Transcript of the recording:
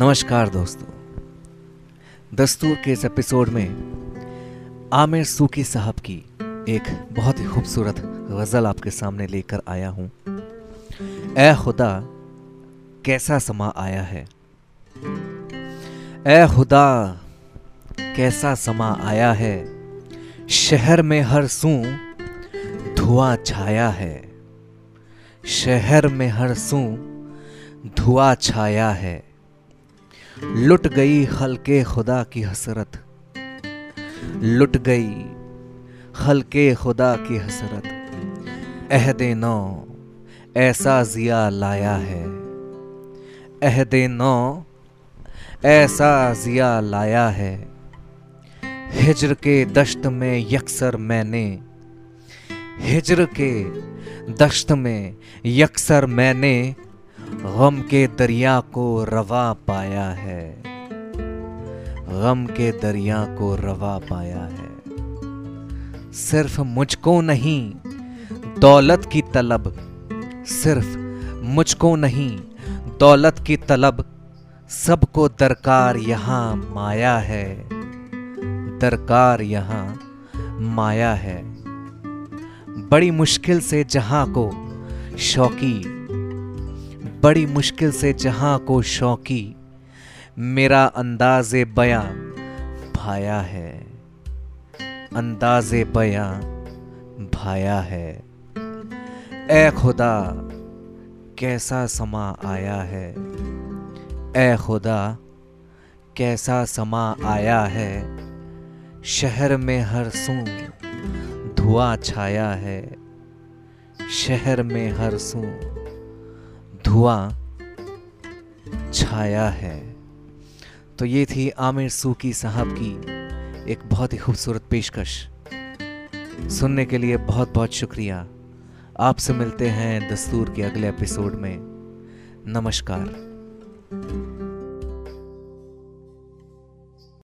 नमस्कार दोस्तों। दस्तूर के इस एपिसोड में आमिर सूकी साहब की एक बहुत ही खूबसूरत गज़ल आपके सामने लेकर आया हूँ। ए खुदा, कैसा समा आया है? ए खुदा, कैसा समा आया है? शहर में हर सू धुआँ छाया है। शहर में हर सू धुआँ छाया है। लुट गई हल्के खुदा की हसरत। लुट गई हल्के खुदा की हसरत। अहद नौ, ऐसा जिया लाया है। अहद नौ, ऐसा जिया लाया है। हिजर के दश्त में यकसर मैंने। हिजर के दश्त में यकसर मैंने। गम के दरिया को रवा पाया है। गम के दरिया को रवा पाया है। सिर्फ़ मुझको नहीं, दौलत की तलब। सिर्फ़ मुझको नहीं, दौलत की तलब। सबको दरकार यहाँ माया है। दरकार यहाँ माया है। बड़ी मुश्किल से जहाँ को शौकी बड़ी मुश्किल से जहाँ को शौकी मेरा अंदाज बयां भाया है। अंदाज बयां भाया है। ए खुदा, कैसा समा आया है? ए खुदा, कैसा समा आया है? शहर में हर सू धुआँ छाया है। शहर में हर सू धुआँ छाया है। तो ये थी आमिर सूकी साहब की एक बहुत ही खूबसूरत पेशकश। सुनने के लिए बहुत बहुत शुक्रिया। आपसे मिलते हैं दस्तूर के अगले एपिसोड में। नमस्कार।